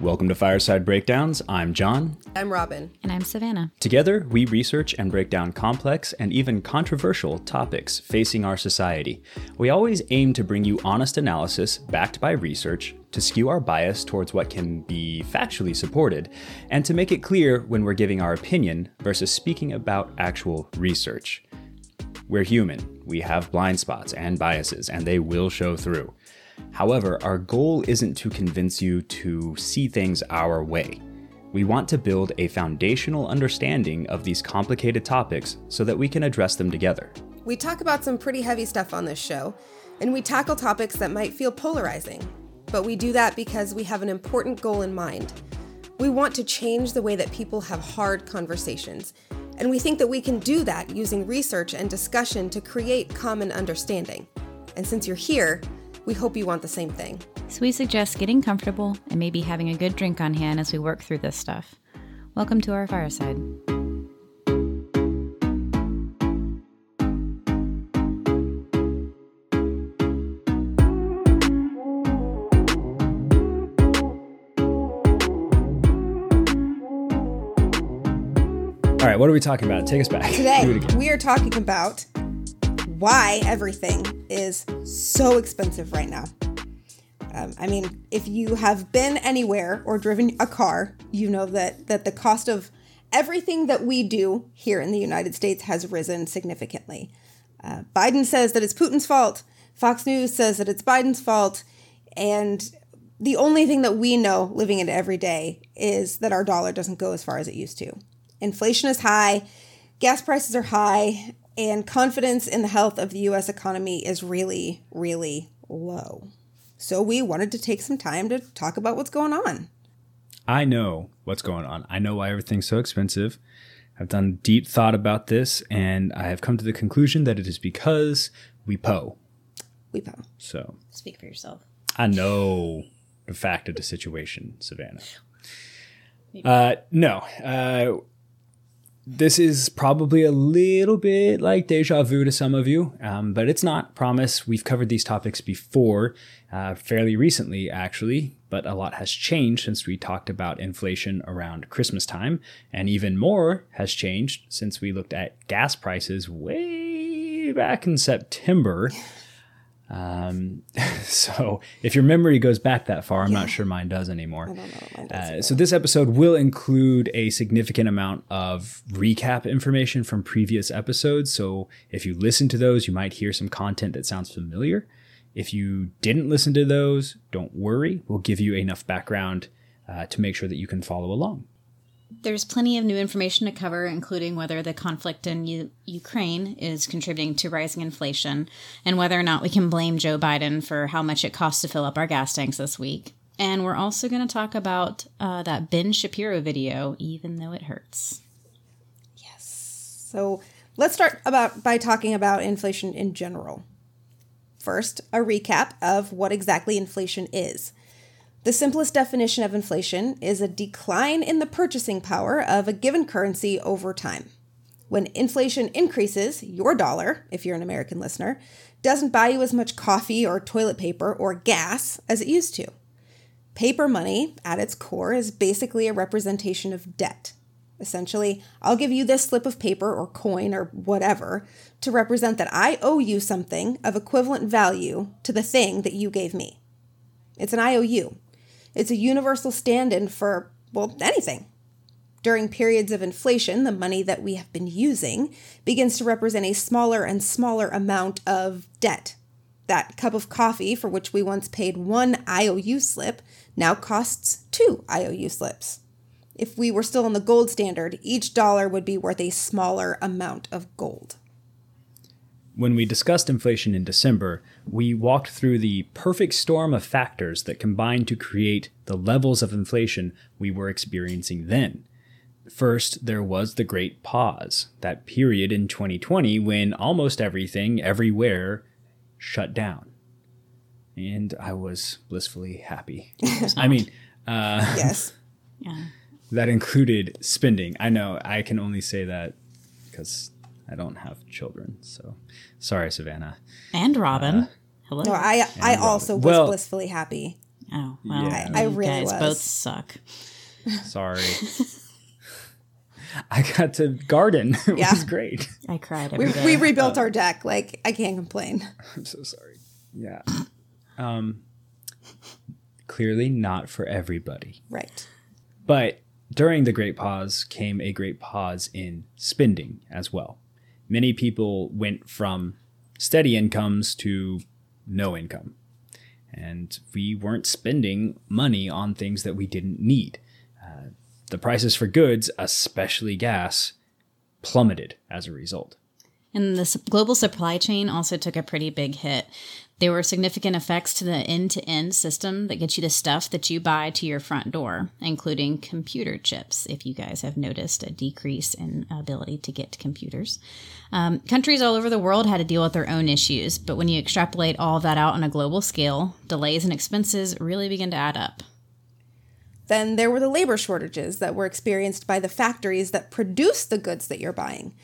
Welcome to Fireside Breakdowns. I'm John. I'm Robin. And I'm Savannah. Together, we research and break down complex and even controversial topics facing our society. We always aim to bring you honest analysis backed by research, to skew our bias towards what can be factually supported, and to make it clear when we're giving our opinion versus speaking about actual research. We're human, we have blind spots and biases, and they will show through. However, our goal isn't to convince you to see things our way. We want to build a foundational understanding of these complicated topics so that we can address them together. We talk about some pretty heavy stuff on this show, and we tackle topics that might feel polarizing. But we do that because we have an important goal in mind. We want to change the way that people have hard conversations, and we think that we can do that using research and discussion to create common understanding. And since you're here, we hope you want the same thing. So we suggest getting comfortable and maybe having a good drink on hand as we work through this stuff. Welcome to our fireside. All right, what are we talking about? Take us back. Today, we are talking about why everything is so expensive right now. Um, I mean, if you have been anywhere or driven a car, you know that that the cost of everything that we do here in the United States has risen significantly. Uh, Biden says that it's Putin's fault. Fox News says that it's Biden's fault, and the only thing that we know living it every day is that our dollar doesn't go as far as it used to. Inflation is high, gas prices are high, and confidence in the health of the US economy is really, really low. So we wanted to take some time to talk about what's going on. I know what's going on. I know why everything's so expensive. I've done deep thought about this and I have come to the conclusion that it is because we po. We po. So speak for yourself. I know the fact of the situation, Savannah. Uh, no, uh, this is probably a little bit like deja vu to some of you, um, but it's not. Promise. We've covered these topics before, uh, fairly recently, actually, but a lot has changed since we talked about inflation around Christmas time, and even more has changed since we looked at gas prices way back in September. Um, so if your memory goes back that far, I'm yeah. not sure mine does anymore. Don't know. Uh, so this episode will include a significant amount of recap information from previous episodes. So if you listen to those, you might hear some content that sounds familiar. If you didn't listen to those, don't worry. We'll give you enough background uh, to make sure that you can follow along. There's plenty of new information to cover, including whether the conflict in U- Ukraine is contributing to rising inflation and whether or not we can blame Joe Biden for how much it costs to fill up our gas tanks this week. And we're also going to talk about uh, that Ben Shapiro video, even though it hurts. Yes. So let's start about by talking about inflation in general. First, a recap of what exactly inflation is. The simplest definition of inflation is a decline in the purchasing power of a given currency over time. When inflation increases, your dollar, if you're an American listener, doesn't buy you as much coffee or toilet paper or gas as it used to. Paper money, at its core, is basically a representation of debt. Essentially, I'll give you this slip of paper or coin or whatever to represent that I owe you something of equivalent value to the thing that you gave me. It's an IOU, it's a universal stand in for, well, anything. During periods of inflation, the money that we have been using begins to represent a smaller and smaller amount of debt. That cup of coffee, for which we once paid one IOU slip, now costs two IOU slips. If we were still on the gold standard, each dollar would be worth a smaller amount of gold. When we discussed inflation in December, we walked through the perfect storm of factors that combined to create the levels of inflation we were experiencing then. First, there was the Great Pause, that period in 2020 when almost everything, everywhere, shut down. And I was blissfully happy. I mean, uh, yes. Yeah. That included spending. I know I can only say that because I don't have children, so sorry, Savannah and Robin. Uh, Hello. No, I I also was well, blissfully happy. Oh, well, Yeah. I you really guys was. both suck. Sorry. I got to garden. It Yeah. was great. I cried every We, day. we rebuilt our deck. Like, I can't complain. I'm so sorry. Yeah. Um, clearly not for everybody. Right. But during the Great Pause came a great pause in spending as well. Many people went from steady incomes to no income. And we weren't spending money on things that we didn't need. Uh, the prices for goods, especially gas, plummeted as a result. And the global supply chain also took a pretty big hit. There were significant effects to the end to end system that gets you the stuff that you buy to your front door, including computer chips, if you guys have noticed a decrease in ability to get computers. Um, countries all over the world had to deal with their own issues, but when you extrapolate all that out on a global scale, delays and expenses really begin to add up. Then there were the labor shortages that were experienced by the factories that produce the goods that you're buying.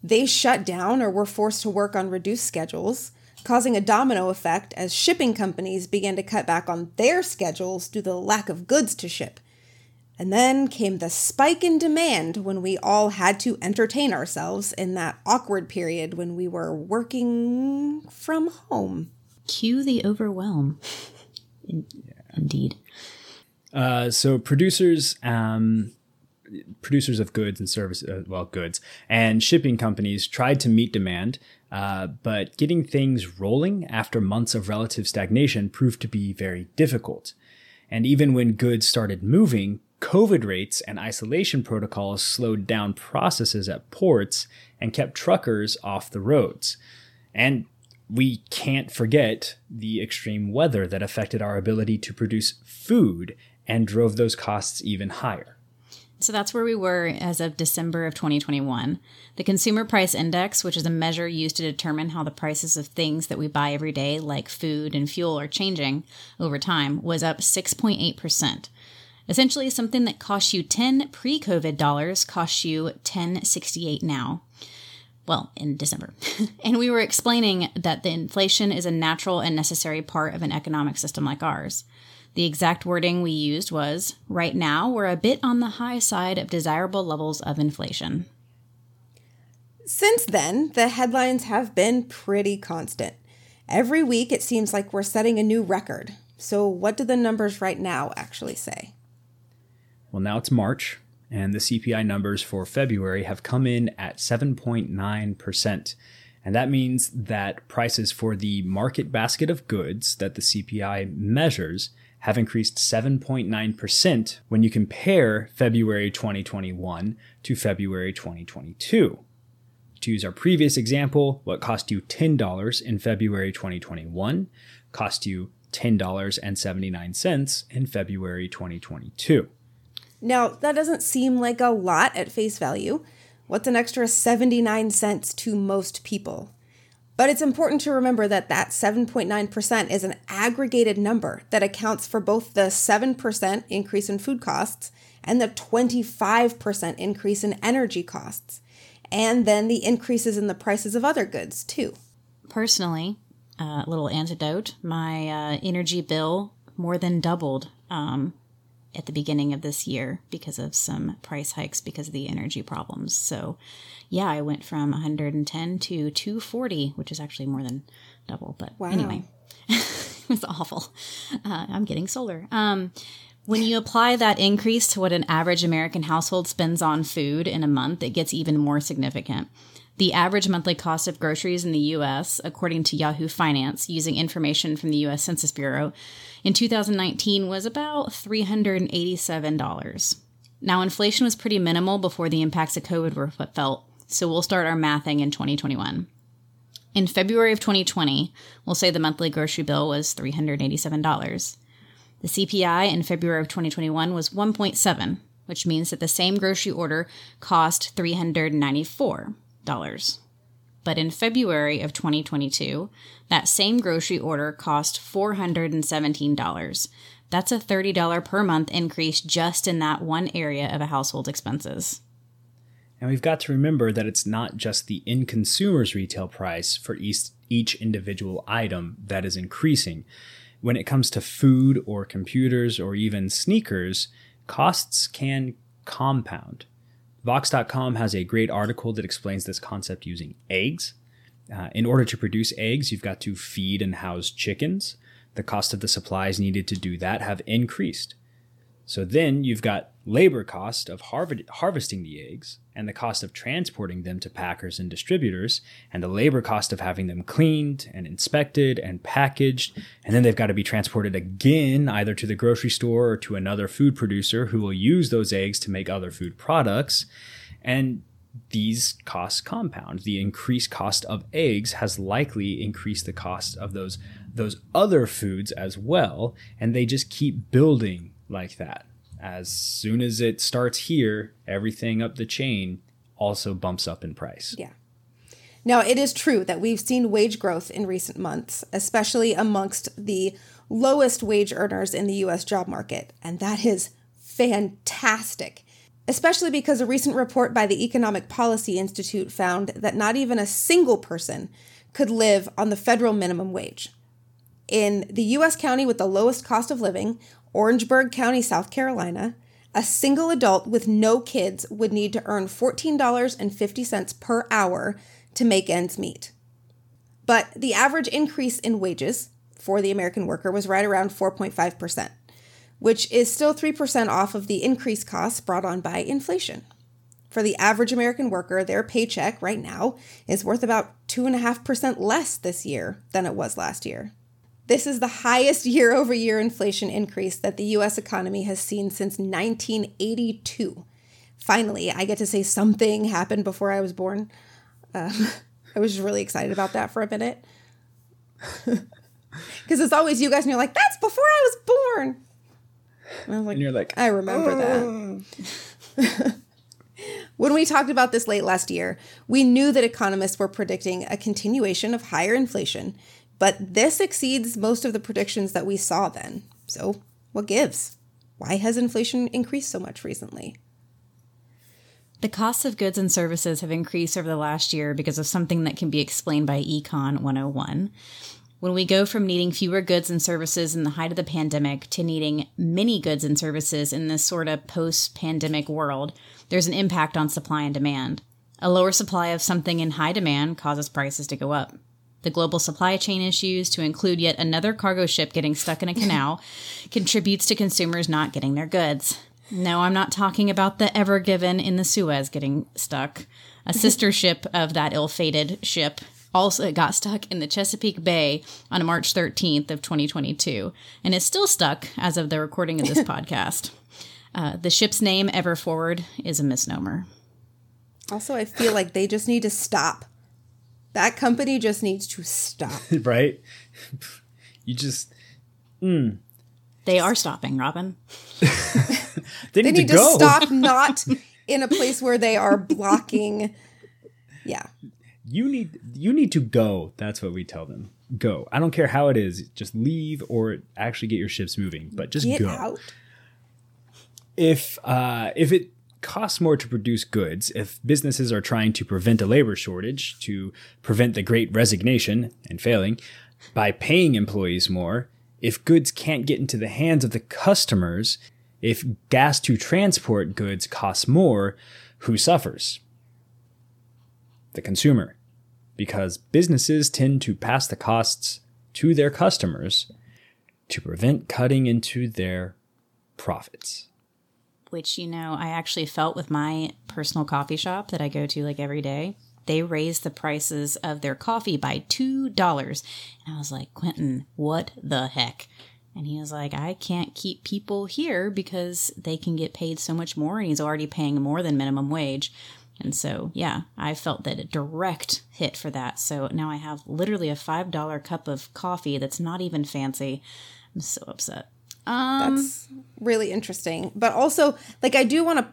They shut down or were forced to work on reduced schedules, causing a domino effect as shipping companies began to cut back on their schedules due to the lack of goods to ship. And then came the spike in demand when we all had to entertain ourselves in that awkward period when we were working from home. Cue the overwhelm. In- Indeed. Uh, so producers, um, producers of goods and services, uh, well, goods and shipping companies tried to meet demand, uh, but getting things rolling after months of relative stagnation proved to be very difficult. And even when goods started moving, COVID rates and isolation protocols slowed down processes at ports and kept truckers off the roads. And we can't forget the extreme weather that affected our ability to produce food and drove those costs even higher. So that's where we were as of December of 2021. The Consumer Price Index, which is a measure used to determine how the prices of things that we buy every day, like food and fuel, are changing over time, was up 6.8%. Essentially, something that cost you 10 pre COVID dollars costs you 1068 now. Well, in December. and we were explaining that the inflation is a natural and necessary part of an economic system like ours. The exact wording we used was right now, we're a bit on the high side of desirable levels of inflation. Since then, the headlines have been pretty constant. Every week, it seems like we're setting a new record. So, what do the numbers right now actually say? Well, now it's March, and the CPI numbers for February have come in at 7.9%. And that means that prices for the market basket of goods that the CPI measures have increased 7.9% when you compare February 2021 to February 2022. To use our previous example, what cost you $10 in February 2021 cost you $10.79 in February 2022. Now, that doesn't seem like a lot at face value. What's an extra 79 cents to most people? But it's important to remember that that 7.9% is an aggregated number that accounts for both the 7% increase in food costs and the 25% increase in energy costs, and then the increases in the prices of other goods, too. Personally, a uh, little antidote my uh, energy bill more than doubled um, at the beginning of this year because of some price hikes because of the energy problems. So, yeah, I went from 110 to 240, which is actually more than double. But Wow. anyway, it's awful. Uh, I'm getting solar. Um, when you apply that increase to what an average American household spends on food in a month, it gets even more significant. The average monthly cost of groceries in the US, according to Yahoo Finance, using information from the US Census Bureau, in 2019 was about $387. Now, inflation was pretty minimal before the impacts of COVID were felt, so we'll start our mathing in 2021. In February of 2020, we'll say the monthly grocery bill was $387. The CPI in February of 2021 was 1.7, which means that the same grocery order cost $394. But in February of 2022, that same grocery order cost $417. That's a $30 per month increase just in that one area of a household's expenses. And we've got to remember that it's not just the end consumer's retail price for each, each individual item that is increasing. when it comes to food or computers or even sneakers, costs can compound. Vox.com has a great article that explains this concept using eggs. Uh, in order to produce eggs, you've got to feed and house chickens. The cost of the supplies needed to do that have increased. So then you've got labor cost of harv- harvesting the eggs and the cost of transporting them to packers and distributors and the labor cost of having them cleaned and inspected and packaged. And then they've got to be transported again either to the grocery store or to another food producer who will use those eggs to make other food products. And these costs compound. The increased cost of eggs has likely increased the cost of those those other foods as well. And they just keep building like that. As soon as it starts here, everything up the chain also bumps up in price. Yeah. Now, it is true that we've seen wage growth in recent months, especially amongst the lowest wage earners in the US job market, and that is fantastic. Especially because a recent report by the Economic Policy Institute found that not even a single person could live on the federal minimum wage. In the US county with the lowest cost of living, Orangeburg County, South Carolina, a single adult with no kids would need to earn $14.50 per hour to make ends meet. But the average increase in wages for the American worker was right around 4.5%, which is still 3% off of the increased costs brought on by inflation. For the average American worker, their paycheck right now is worth about 2.5% less this year than it was last year. This is the highest year over year inflation increase that the US economy has seen since 1982. Finally, I get to say something happened before I was born. Um, I was just really excited about that for a minute. Because it's always you guys, and you're like, that's before I was born. And, like, and you're like, I remember oh. that. when we talked about this late last year, we knew that economists were predicting a continuation of higher inflation but this exceeds most of the predictions that we saw then. So, what gives? Why has inflation increased so much recently? The costs of goods and services have increased over the last year because of something that can be explained by Econ 101. When we go from needing fewer goods and services in the height of the pandemic to needing many goods and services in this sort of post pandemic world, there's an impact on supply and demand. A lower supply of something in high demand causes prices to go up the global supply chain issues, to include yet another cargo ship getting stuck in a canal, contributes to consumers not getting their goods. No, I'm not talking about the Ever Given in the Suez getting stuck. A sister ship of that ill-fated ship also got stuck in the Chesapeake Bay on March 13th of 2022 and is still stuck as of the recording of this podcast. Uh, the ship's name, Ever Forward, is a misnomer. Also, I feel like they just need to stop that company just needs to stop. right? You just. Mm. They are stopping, Robin. they need, they need to, to stop not in a place where they are blocking. Yeah. You need you need to go. That's what we tell them. Go. I don't care how it is. Just leave or actually get your ships moving, but just get go. Out. If uh if it costs more to produce goods if businesses are trying to prevent a labor shortage, to prevent the great resignation and failing, by paying employees more, if goods can't get into the hands of the customers, if gas to transport goods costs more, who suffers? The consumer. Because businesses tend to pass the costs to their customers to prevent cutting into their profits which, you know, I actually felt with my personal coffee shop that I go to like every day. They raised the prices of their coffee by $2. And I was like, Quentin, what the heck? And he was like, I can't keep people here because they can get paid so much more. And he's already paying more than minimum wage. And so, yeah, I felt that a direct hit for that. So now I have literally a $5 cup of coffee that's not even fancy. I'm so upset. Um, That's really interesting. But also, like, I do want to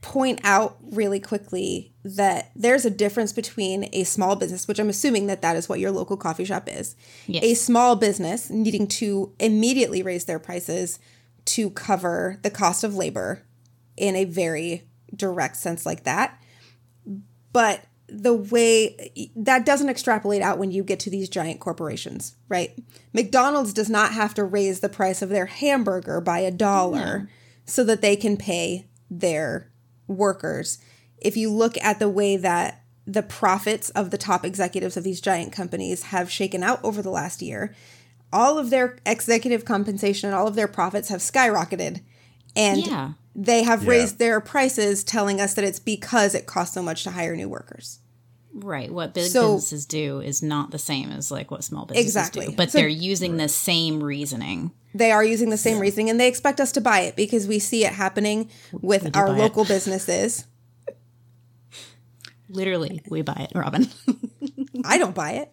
point out really quickly that there's a difference between a small business, which I'm assuming that that is what your local coffee shop is, yes. a small business needing to immediately raise their prices to cover the cost of labor in a very direct sense like that. But the way that doesn't extrapolate out when you get to these giant corporations, right? McDonald's does not have to raise the price of their hamburger by a dollar so that they can pay their workers. If you look at the way that the profits of the top executives of these giant companies have shaken out over the last year, all of their executive compensation and all of their profits have skyrocketed. And Yeah. They have Yeah. raised their prices, telling us that it's because it costs so much to hire new workers. Right. What big So- businesses do is not the same as like what small businesses Exactly. do. But So- they're using the same reasoning. They are using the same reasoning and they expect us to buy it because we see it happening with our buy it. local businesses. Literally, we buy it, Robin. I don't buy it.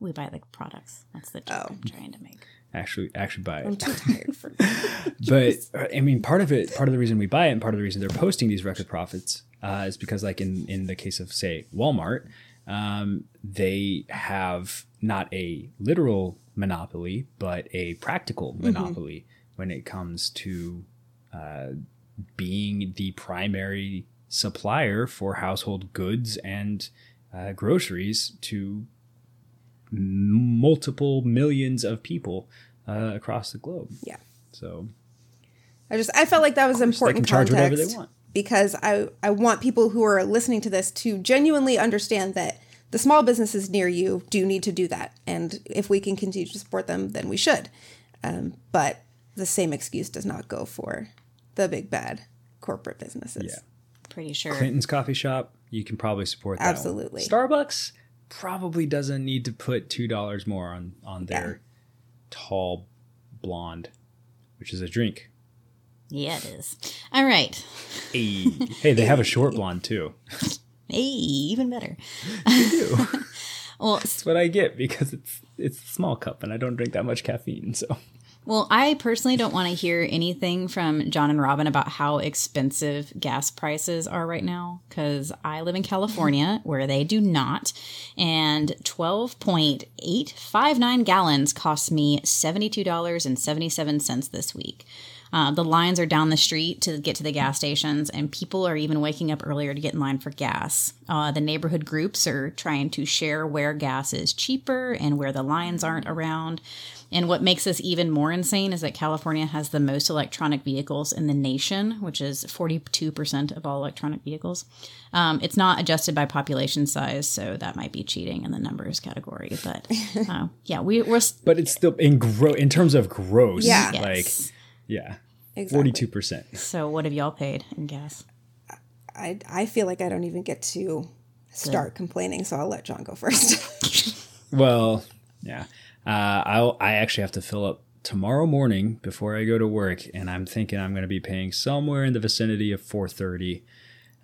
we buy the products. That's the joke Oh. I'm trying to make. Actually, actually buy it. I'm too tired for that. But uh, I mean, part of it, part of the reason we buy it, and part of the reason they're posting these record profits, uh, is because, like in in the case of say Walmart, um, they have not a literal monopoly, but a practical monopoly when it comes to uh, being the primary supplier for household goods and uh, groceries to multiple millions of people uh, across the globe. Yeah. So I just I felt like that was they important can charge context whatever they want. because I I want people who are listening to this to genuinely understand that the small businesses near you do need to do that, and if we can continue to support them, then we should. Um, but the same excuse does not go for the big bad corporate businesses. Yeah. Pretty sure. Clinton's coffee shop, you can probably support that. one. Absolutely. Starbucks probably doesn't need to put two dollars more on on their tall blonde, which is a drink. Yeah, it is. All right. Hey, hey, they have a short blonde too. Hey, even better. You do. Well, That's what I get because it's it's a small cup and I don't drink that much caffeine. So Well, I personally don't want to hear anything from John and Robin about how expensive gas prices are right now because I live in California where they do not. And 12.859 gallons cost me $72.77 this week. Uh, the lines are down the street to get to the gas stations, and people are even waking up earlier to get in line for gas. Uh, the neighborhood groups are trying to share where gas is cheaper and where the lines aren't around. And what makes this even more insane is that California has the most electronic vehicles in the nation, which is 42% of all electronic vehicles. Um, it's not adjusted by population size, so that might be cheating in the numbers category. But uh, yeah, we, we're s- but it's still in gro in terms of gross. Yeah. yes. Like yeah. Exactly. Forty two percent. So what have y'all paid in gas? I I feel like I don't even get to start complaining, so I'll let John go first. Well, yeah. Uh, I'll I actually have to fill up tomorrow morning before I go to work, and I'm thinking I'm going to be paying somewhere in the vicinity of four thirty.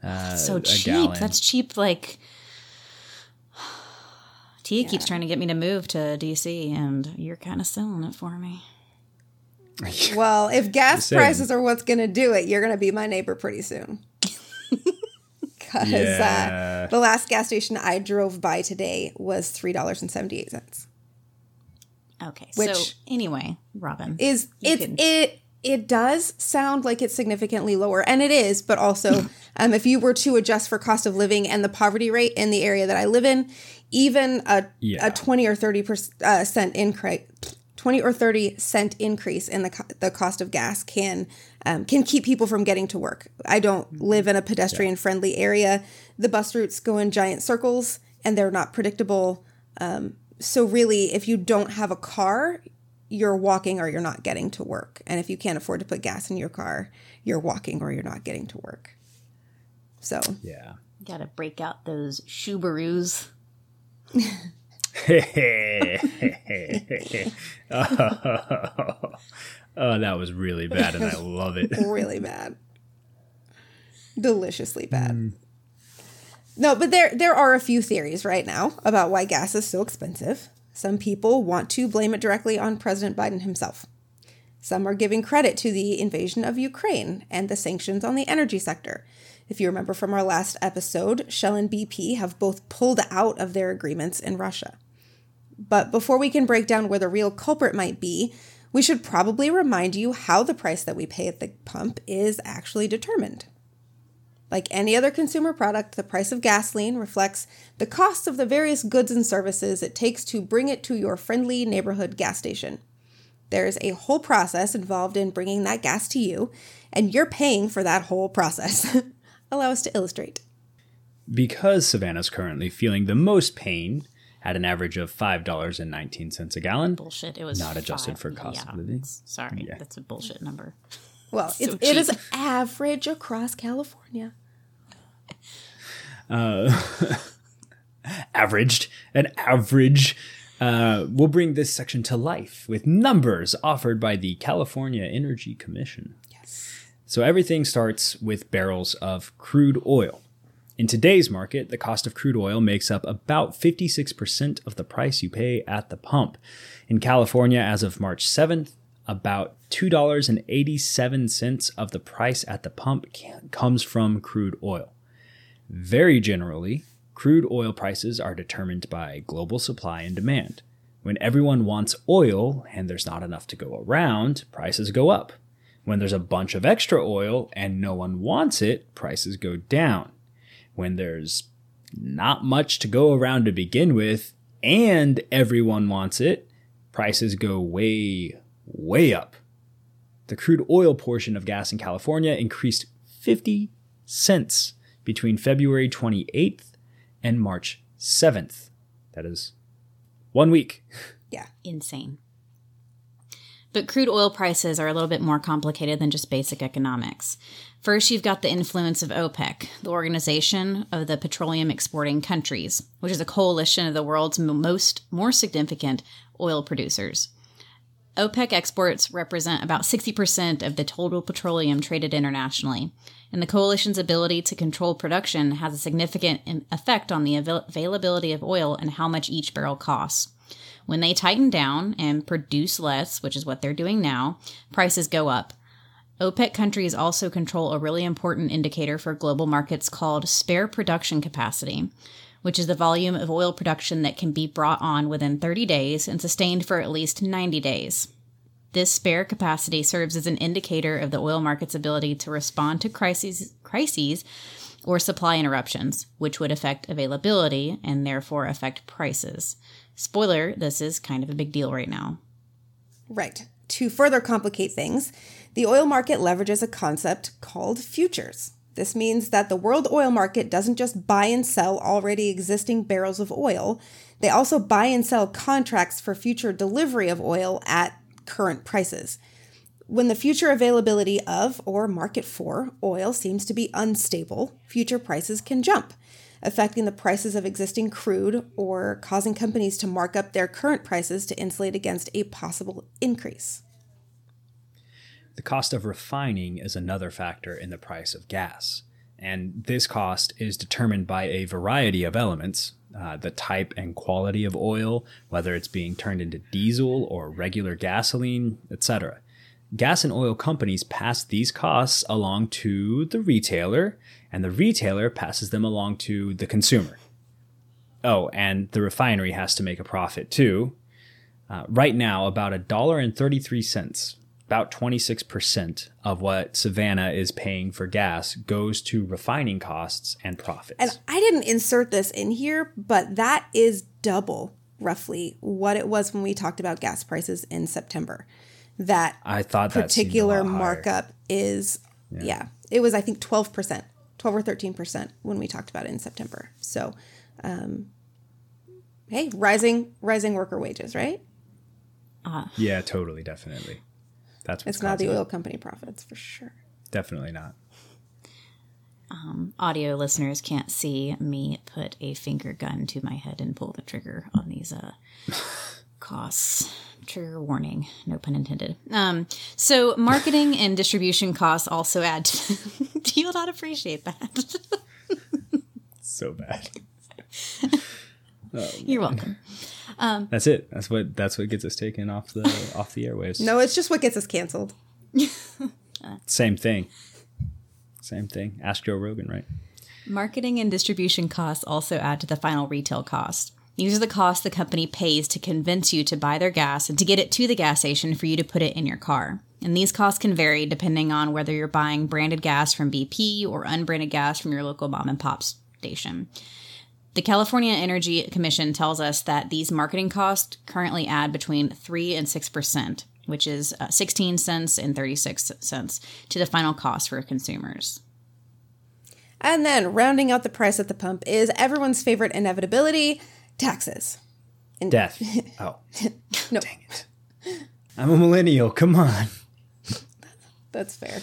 Uh, so a cheap. gallon. That's cheap. Like Tia keeps trying to get me to move to DC, and you're kind of selling it for me. well, if gas prices are what's going to do it, you're going to be my neighbor pretty soon. Because Yeah. uh, the last gas station I drove by today was three dollars and seventy eight cents. Okay. so Which- anyway, Robin, Is You it's can- it it does sound like it's significantly lower, and it is. But also, um, if you were to adjust for cost of living and the poverty rate in the area that I live in, even a Yeah. a twenty or thirty percent uh, cent increase. 20 or 30 cent increase in the, co- the cost of gas can um, can keep people from getting to work. I don't live in a pedestrian friendly area. The bus routes go in giant circles and they're not predictable. Um, so really, if you don't have a car, you're walking or you're not getting to work. And if you can't afford to put gas in your car, you're walking or you're not getting to work. So yeah. gotta break out those Subarus. oh, that was really bad, and I love it. really bad. Deliciously bad. Mm. No, but there there are a few theories right now about why gas is so expensive. Some people want to blame it directly on President Biden himself. Some are giving credit to the invasion of Ukraine and the sanctions on the energy sector. If you remember from our last episode, Shell and BP have both pulled out of their agreements in Russia. But before we can break down where the real culprit might be, we should probably remind you how the price that we pay at the pump is actually determined. Like any other consumer product, the price of gasoline reflects the cost of the various goods and services it takes to bring it to your friendly neighborhood gas station. There's a whole process involved in bringing that gas to you, and you're paying for that whole process. Allow us to illustrate. Because Savannah's currently feeling the most pain at an average of $5.19 a gallon. Bullshit. It was Not adjusted five. for cost Yeah, of living. Sorry, Yeah. that's a bullshit number. Well, So it's, it is average across California. averaged, an average. Uh, we'll bring this section to life with numbers offered by the California Energy Commission. So everything starts with barrels of crude oil. In today's market, the cost of crude oil makes up about 56% of the price you pay at the pump. In California, as of March 7th, about $2.87 of the price at the pump comes from crude oil. Very generally, crude oil prices are determined by global supply and demand. When everyone wants oil and there's not enough to go around, prices go up. When there's a bunch of extra oil and no one wants it, prices go down. When there's not much to go around to begin with and everyone wants it, prices go way, way up. The crude oil portion of gas in California increased 50 cents between February 28th and March 7th. That is one week. Yeah. insane. But crude oil prices are a little bit more complicated than just basic economics. First, you've got the influence of OPEC, the Organization of the Petroleum Exporting Countries, which is a coalition of the world's most more significant oil producers. OPEC exports represent about 60% of the total petroleum traded internationally, and the coalition's ability to control production has a significant effect on the availability of oil and how much each barrel costs. When they tighten down and produce less, which is what they're doing now, prices go up. OPEC countries also control a really important indicator for global markets called spare production capacity, which is the volume of oil production that can be brought on within 30 days and sustained for at least 90 days. This spare capacity serves as an indicator of the oil market's ability to respond to crises, crises or supply interruptions, which would affect availability and therefore affect prices. Spoiler, this is kind of a big deal right now. Right. To further complicate things, the oil market leverages a concept called futures. This means that the world oil market doesn't just buy and sell already existing barrels of oil, they also buy and sell contracts for future delivery of oil at current prices. When the future availability of or market for oil seems to be unstable, future prices can jump, affecting the prices of existing crude or causing companies to mark up their current prices to insulate against a possible increase. The cost of refining is another factor in the price of gas. And this cost is determined by a variety of elements uh, the type and quality of oil, whether it's being turned into diesel or regular gasoline, etc. Gas and oil companies pass these costs along to the retailer, and the retailer passes them along to the consumer. Oh, and the refinery has to make a profit too. Uh, right now, about a dollar and thirty-three cents, about twenty-six percent of what Savannah is paying for gas goes to refining costs and profits. And I didn't insert this in here, but that is double roughly what it was when we talked about gas prices in September. That I thought that seemed a particular higher. markup is yeah. it was I think 12%, 12 or 13% when we talked about it in September. So um hey, rising rising worker wages, right? Yeah, totally, definitely. That's what's It's not the oil company profits for sure. Definitely not. Audio listeners can't see me put a finger gun to my head and pull the trigger on these uh, costs. Trigger warning, no pun intended. Um, so, marketing and distribution costs also add to. Do you not appreciate that? So bad. You're welcome. That's it. That's what that's what gets us taken off the off the airwaves. No, it's just what gets us canceled. Same thing. Same thing. Ask Joe Rogan, right? Marketing and distribution costs also add to the final retail cost. These are the costs the company pays to convince you to buy their gas and to get it to the gas station for you to put it in your car. And these costs can vary depending on whether you're buying branded gas from BP or unbranded gas from your local mom and pop station. The California Energy Commission tells us that these marketing costs currently add between 3 and 6%, which is uh, 16 cents and 36 cents to the final cost for consumers. And then rounding out the price at the pump is everyone's favorite inevitability taxes. In death. Oh, No, dang it. I'm a millennial. Come on. that's fair.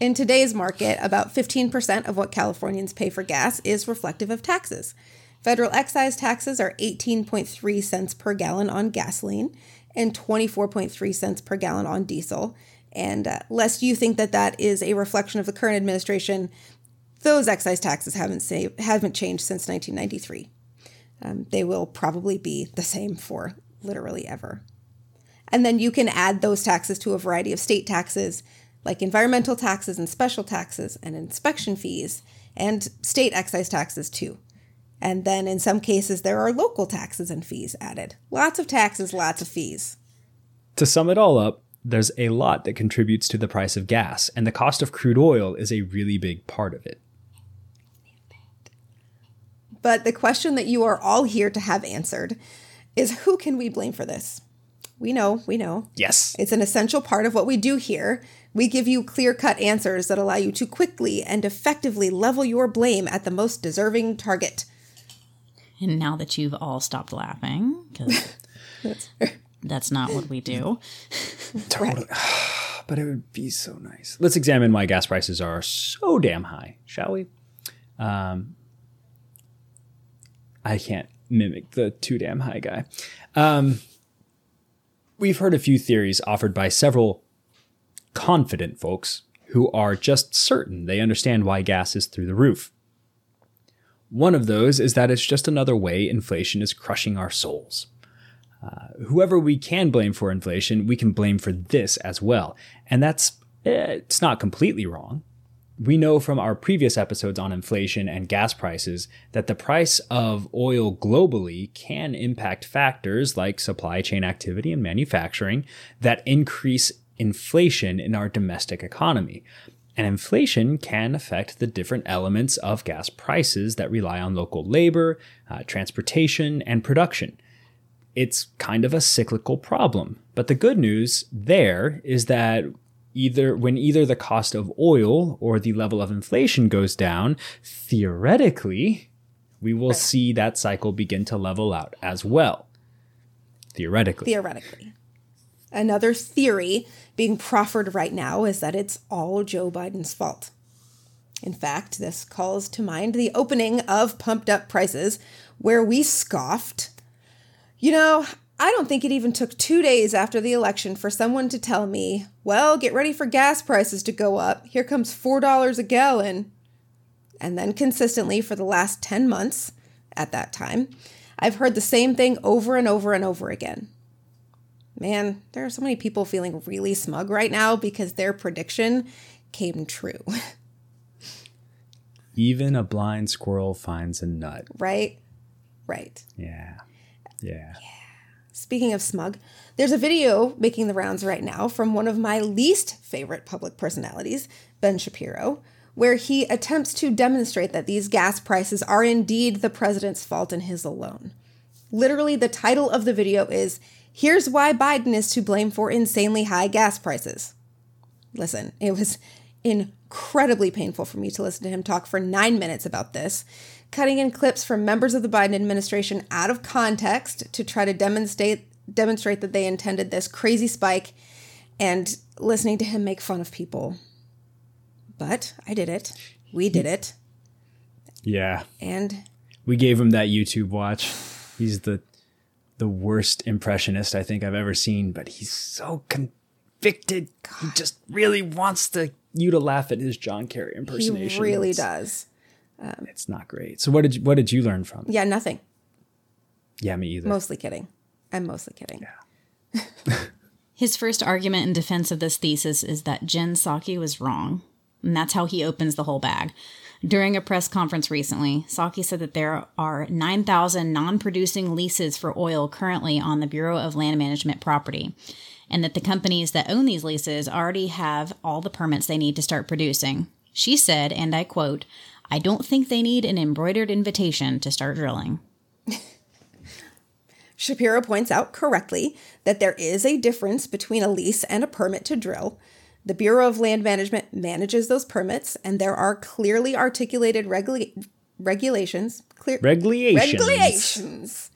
In today's market, about 15% of what Californians pay for gas is reflective of taxes. Federal excise taxes are 18.3 cents per gallon on gasoline and 24.3 cents per gallon on diesel. And uh, lest you think that that is a reflection of the current administration, those excise taxes haven't sa- haven't changed since 1993. Um, they will probably be the same for literally ever. And then you can add those taxes to a variety of state taxes, like environmental taxes and special taxes and inspection fees, and state excise taxes too. And then in some cases, there are local taxes and fees added. Lots of taxes, lots of fees. To sum it all up, there's a lot that contributes to the price of gas, and the cost of crude oil is a really big part of it. But the question that you are all here to have answered is who can we blame for this? We know, we know. Yes. It's an essential part of what we do here. We give you clear cut answers that allow you to quickly and effectively level your blame at the most deserving target. And now that you've all stopped laughing, because that's not what we do. Totally. But it would be so nice. Let's examine why gas prices are so damn high, shall we? Um, I can't mimic the too damn high guy. Um, we've heard a few theories offered by several confident folks who are just certain they understand why gas is through the roof. One of those is that it's just another way inflation is crushing our souls. Uh, whoever we can blame for inflation, we can blame for this as well. And that's, eh, it's not completely wrong. We know from our previous episodes on inflation and gas prices that the price of oil globally can impact factors like supply chain activity and manufacturing that increase inflation in our domestic economy. And inflation can affect the different elements of gas prices that rely on local labor, uh, transportation, and production. It's kind of a cyclical problem. But the good news there is that either when either the cost of oil or the level of inflation goes down, theoretically, we will see that cycle begin to level out as well. Theoretically. Theoretically. Another theory being proffered right now is that it's all Joe Biden's fault. In fact, this calls to mind the opening of Pumped Up Prices, where we scoffed. You know, I don't think it even took two days after the election for someone to tell me, well, get ready for gas prices to go up. Here comes $4 a gallon. And then consistently for the last 10 months at that time, I've heard the same thing over and over and over again. Man, there are so many people feeling really smug right now because their prediction came true, Even a blind squirrel finds a nut. right? Right. Yeah. Yeah. Speaking of smug, there's a video making the rounds right now from one of my least favorite public personalities, Ben Shapiro, where he attempts to demonstrate that these gas prices are indeed the president's fault and his alone. Literally, the title of the video is Here's Why Biden is to Blame for Insanely High Gas Prices. Listen, it was incredibly painful for me to listen to him talk for nine minutes about this, cutting in clips from members of the Biden administration out of context to try to demonstrate demonstrate that they intended this crazy spike, and listening to him make fun of people. But I did it. We did it. Yeah. And We gave him that YouTube watch. He's the the worst impressionist I think I've ever seen, but he's so convicted. He just really wants to you to laugh at his John Kerry impersonation. he really It's- does. It's not great. So what did you, what did you learn from? Yeah, nothing. Yeah, me either. Mostly kidding. I'm mostly kidding. His first argument in defense of this thesis is that Jen Psaki was wrong. And that's how he opens the whole bag. During a press conference recently, Psaki said that there are 9,000 non producing leases for oil currently on the Bureau of Land Management property, and that the companies that own these leases already have all the permits they need to start producing. She said, and I quote, I don't think they need an embroidered invitation to start drilling. Shapiro points out correctly that there is a difference between a lease and a permit to drill. The Bureau of Land Management manages those permits, and there are clearly articulated regula- regulations. Clear Regulations. regulations.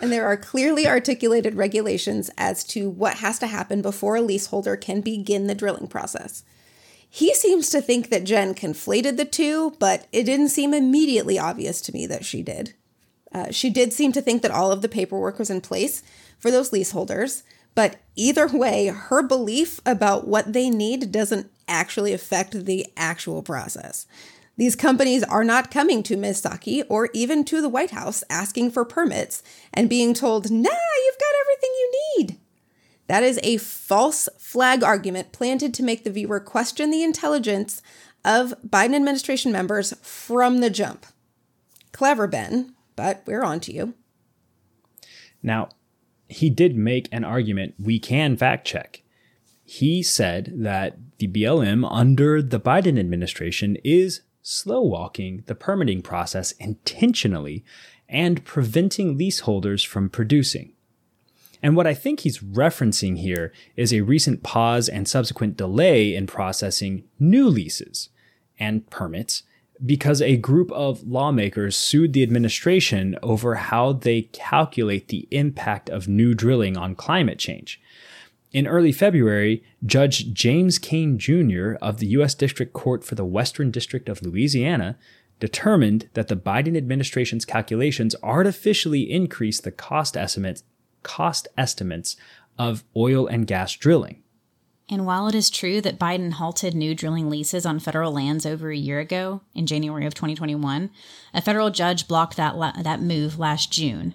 And there are clearly articulated regulations as to what has to happen before a leaseholder can begin the drilling process. He seems to think that Jen conflated the two, but it didn't seem immediately obvious to me that she did. Uh, she did seem to think that all of the paperwork was in place for those leaseholders, but either way, her belief about what they need doesn't actually affect the actual process. These companies are not coming to Ms. Psaki or even to the White House asking for permits and being told, nah, you've got everything you need. That is a false flag argument planted to make the viewer question the intelligence of Biden administration members from the jump. Clever, Ben, but we're on to you. Now, he did make an argument we can fact check. He said that the BLM under the Biden administration is slow walking the permitting process intentionally and preventing leaseholders from producing. And what I think he's referencing here is a recent pause and subsequent delay in processing new leases and permits because a group of lawmakers sued the administration over how they calculate the impact of new drilling on climate change. In early February, Judge James Cain Jr. of the U.S. District Court for the Western District of Louisiana determined that the Biden administration's calculations artificially increased the cost estimates cost estimates of oil and gas drilling. And while it is true that Biden halted new drilling leases on federal lands over a year ago, in January of 2021, a federal judge blocked that, la- that move last June.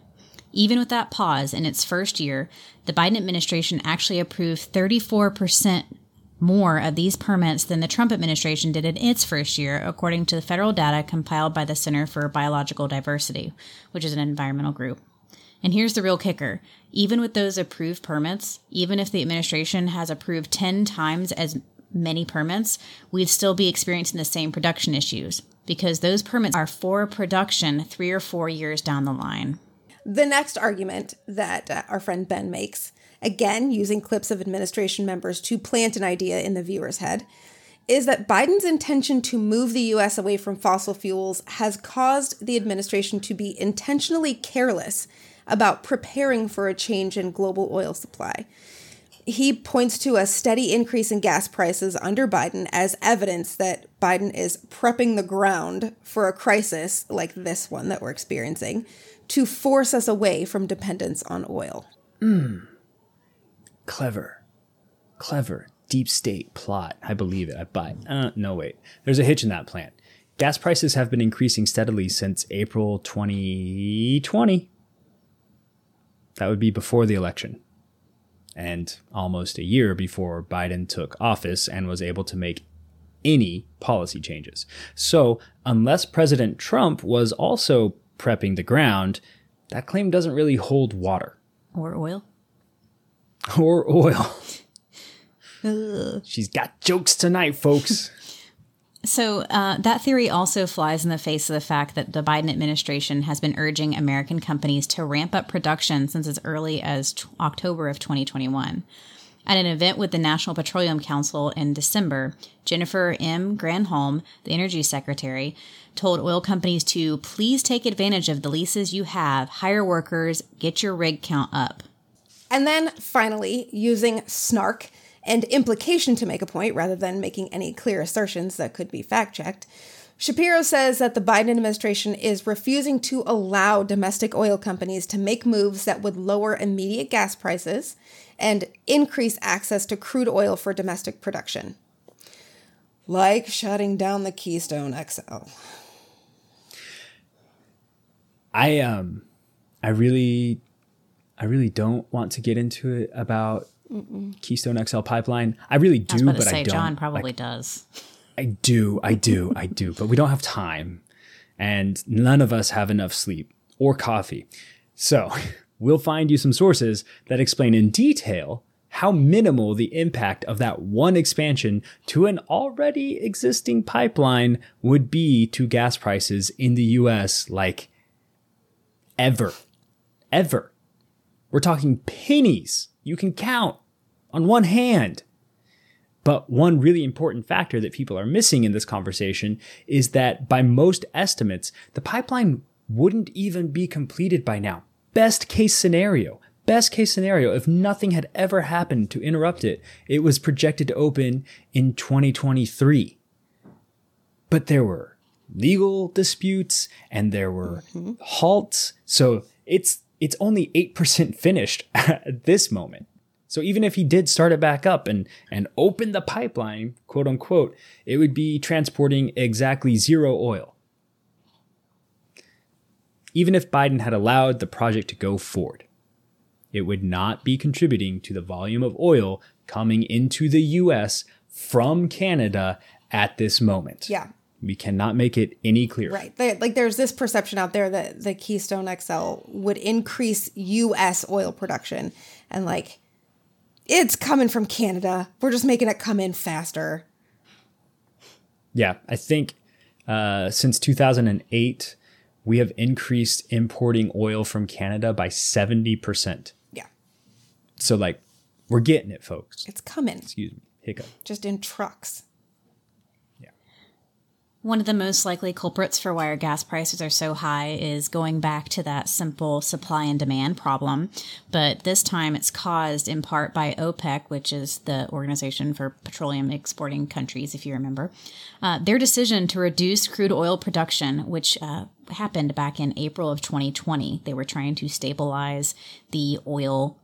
Even with that pause in its first year, the Biden administration actually approved 34% more of these permits than the Trump administration did in its first year, according to the federal data compiled by the Center for Biological Diversity, which is an environmental group. And here's the real kicker even with those approved permits, even if the administration has approved 10 times as many permits, we'd still be experiencing the same production issues because those permits are for production three or four years down the line. The next argument that uh, our friend Ben makes, again using clips of administration members to plant an idea in the viewer's head, is that Biden's intention to move the US away from fossil fuels has caused the administration to be intentionally careless about preparing for a change in global oil supply. He points to a steady increase in gas prices under Biden as evidence that Biden is prepping the ground for a crisis like this one that we're experiencing to force us away from dependence on oil. Clever. Clever. Deep state plot. I believe it. I buy it. Uh, no, wait. There's a hitch in that plan. Gas prices have been increasing steadily since April 2020. That would be before the election. And almost a year before Biden took office and was able to make any policy changes. So, unless President Trump was also prepping the ground, that claim doesn't really hold water. Or oil. Or oil. She's got jokes tonight, folks. So, uh, that theory also flies in the face of the fact that the Biden administration has been urging American companies to ramp up production since as early as t- October of 2021. At an event with the National Petroleum Council in December, Jennifer M. Granholm, the Energy Secretary, told oil companies to please take advantage of the leases you have, hire workers, get your rig count up. And then finally, using snark and implication to make a point rather than making any clear assertions that could be fact checked, Shapiro says that the Biden administration is refusing to allow domestic oil companies to make moves that would lower immediate gas prices and increase access to crude oil for domestic production. Like shutting down the Keystone XL. I um I really I really don't want to get into it about Keystone XL pipeline. I really I do, to but say, I don't. Say John probably Like, does. I do, I do, I do, but we don't have time. And none of us have enough sleep or coffee. So we'll find you some sources that explain in detail how minimal the impact of that one expansion to an already existing pipeline would be to gas prices in the US, like ever. Ever. We're talking pennies you can count on one hand. But one really important factor that people are missing in this conversation is that by most estimates, the pipeline wouldn't even be completed by now. Best case scenario, best case scenario, if nothing had ever happened to interrupt it, it was projected to open in 2023. But there were legal disputes and there were mm-hmm. halts. So it's it's only 8% finished at this moment. So even if he did start it back up and, and open the pipeline, quote unquote, it would be transporting exactly zero oil. Even if Biden had allowed the project to go forward, it would not be contributing to the volume of oil coming into the US from Canada at this moment. Yeah. We cannot make it any clearer. Right. Like there's this perception out there that the Keystone XL would increase US oil production and like it's coming from Canada. We're just making it come in faster. Yeah, I think uh, since 2008, we have increased importing oil from Canada by 70%. Yeah. So, like, we're getting it, folks. It's coming. Excuse me. Hiccup. Just in trucks. One of the most likely culprits for why our gas prices are so high is going back to that simple supply and demand problem. But this time it's caused in part by OPEC, which is the Organization for Petroleum Exporting Countries, if you remember. Uh, their decision to reduce crude oil production, which uh, happened back in April of 2020. They were trying to stabilize the oil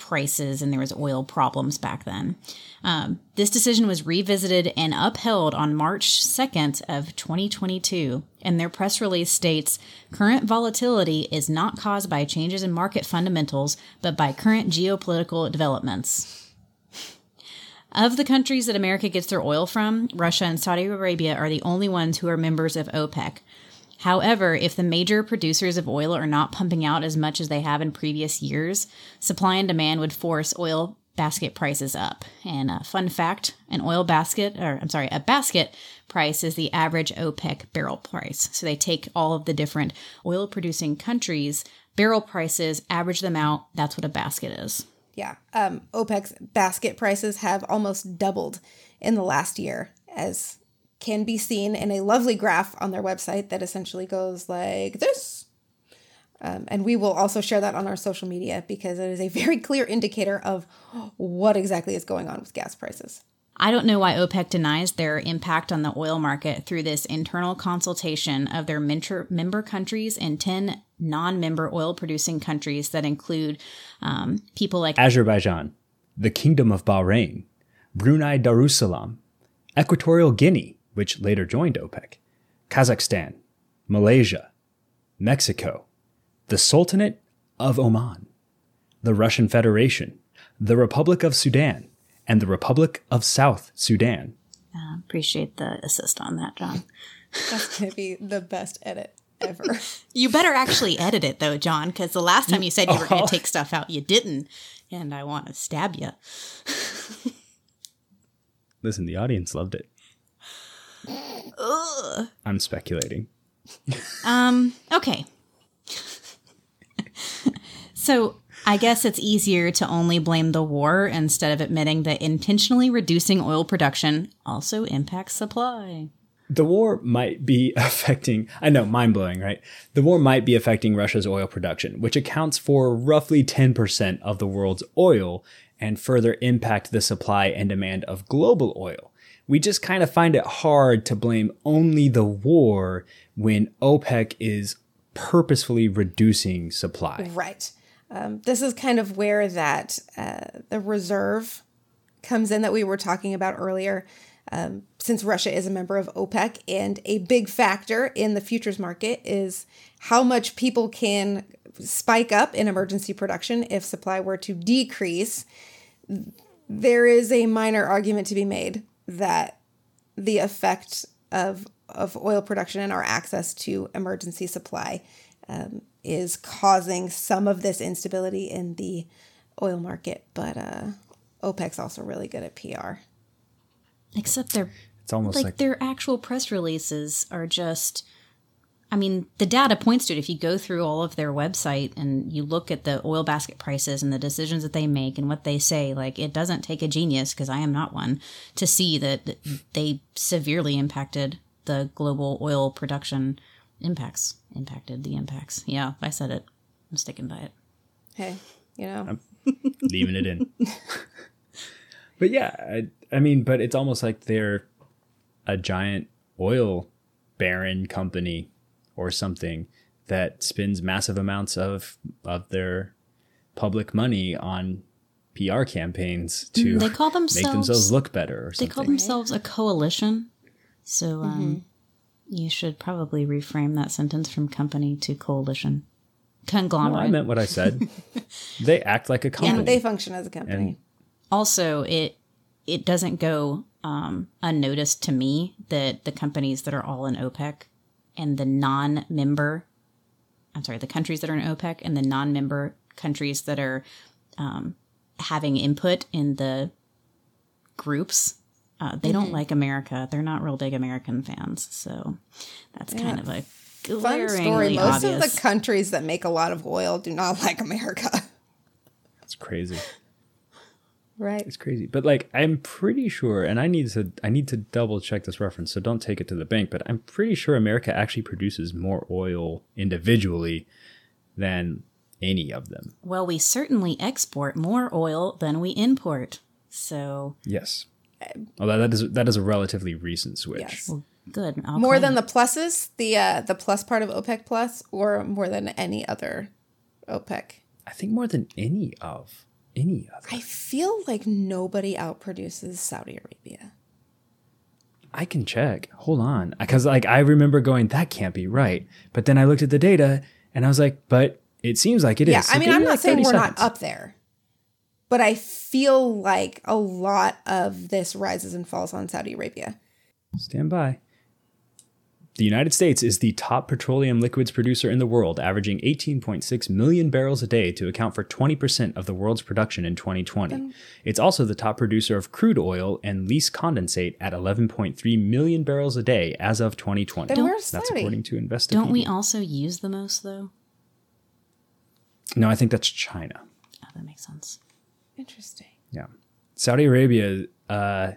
prices and there was oil problems back then. Um, this decision was revisited and upheld on March 2nd of 2022, and their press release states current volatility is not caused by changes in market fundamentals, but by current geopolitical developments. Of the countries that America gets their oil from, Russia and Saudi Arabia are the only ones who are members of OPEC. However, if the major producers of oil are not pumping out as much as they have in previous years, supply and demand would force oil basket prices up. And a fun fact an oil basket, or I'm sorry, a basket price is the average OPEC barrel price. So they take all of the different oil producing countries' barrel prices, average them out. That's what a basket is. Yeah. Um, OPEC's basket prices have almost doubled in the last year as can be seen in a lovely graph on their website that essentially goes like this. Um, and we will also share that on our social media because it is a very clear indicator of what exactly is going on with gas prices. I don't know why OPEC denies their impact on the oil market through this internal consultation of their member countries and 10 non member oil producing countries that include um, people like Azerbaijan, the Kingdom of Bahrain, Brunei Darussalam, Equatorial Guinea, which later joined OPEC, Kazakhstan, Malaysia, Mexico, the Sultanate of Oman, the Russian Federation, the Republic of Sudan, and the Republic of South Sudan. Uh, appreciate the assist on that, John. That's going to be the best edit ever. you better actually edit it, though, John, because the last time you said you were going to take stuff out, you didn't. And I want to stab you. Listen, the audience loved it. Ugh. I'm speculating. um, okay. so I guess it's easier to only blame the war instead of admitting that intentionally reducing oil production also impacts supply. The war might be affecting, I know, mind blowing, right? The war might be affecting Russia's oil production, which accounts for roughly 10% of the world's oil and further impact the supply and demand of global oil we just kind of find it hard to blame only the war when OPEC is purposefully reducing supply. Right. Um, this is kind of where that uh, the reserve comes in that we were talking about earlier. Um, since Russia is a member of OPEC, and a big factor in the futures market is how much people can spike up in emergency production if supply were to decrease. There is a minor argument to be made that the effect of of oil production and our access to emergency supply um, is causing some of this instability in the oil market. But uh, OPEC's also really good at PR. Except they're It's almost like, like, their actual press releases are just I mean, the data points to it. If you go through all of their website and you look at the oil basket prices and the decisions that they make and what they say, like it doesn't take a genius, because I am not one, to see that they severely impacted the global oil production impacts. Impacted the impacts. Yeah, I said it. I'm sticking by it. Hey, you know, I'm leaving it in. but yeah, I, I mean, but it's almost like they're a giant oil baron company or something that spends massive amounts of of their public money on PR campaigns to They call make themselves themselves look better or They call themselves a coalition. So um, you should probably reframe that sentence from company to coalition. No, Conglomerate. I meant what I said. they act like a company. and they function as a company. And- also, it it doesn't go um, unnoticed to me that the companies that are all in OPEC and the non-member, I'm sorry, the countries that are in OPEC and the non-member countries that are um, having input in the groups, uh, they don't like America. They're not real big American fans, so that's kind of a Fun story. Most obvious. of the countries that make a lot of oil do not like America. it's crazy. Right. It's crazy. But like I'm pretty sure and I need to I need to double check this reference, so don't take it to the bank, but I'm pretty sure America actually produces more oil individually than any of them. well, we certainly export more oil than we import. So Yes. Although that is that is a relatively recent switch. Yes. good. I'll More than it. the pluses, the uh, the plus part of OPEC plus, or more than any other OPEC. I think more than any of any other. I feel like nobody outproduces Saudi Arabia. I can check. Hold on. Cuz like I remember going that can't be right. But then I looked at the data and I was like, but it seems like it is. Yeah, I mean, give I'm not like, saying we're seconds. not up there, but I feel like a lot of this rises and falls on Saudi Arabia. Stand by. The United States is the top petroleum liquids producer in the world, averaging 18.6 million barrels a day to account for 20% of the world's production in 2020. It's also the top producer of crude oil and lease condensate at 11.3 million barrels a day as of 2020. Then where's That's Saudi? according to Investopedia. Don't we also use the most though? No, I think that's China. Oh, that makes sense. Interesting. Yeah. Saudi Arabia uh,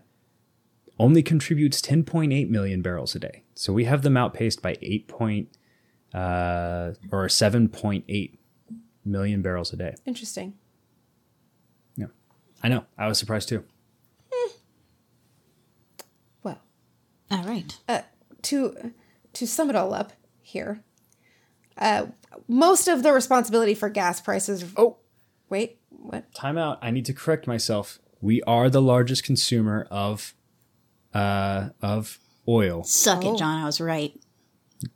only contributes 10.8 million barrels a day. So we have them outpaced by 8 point, uh, or 7.8 million barrels a day. Interesting. Yeah. I know. I was surprised too. Well, All right. to to sum it all up here, uh, most of the responsibility for gas prices. Oh, Wait, what? time out. I need to correct myself. We are the largest consumer of uh, of oil. Suck Oh. it, John. I was right.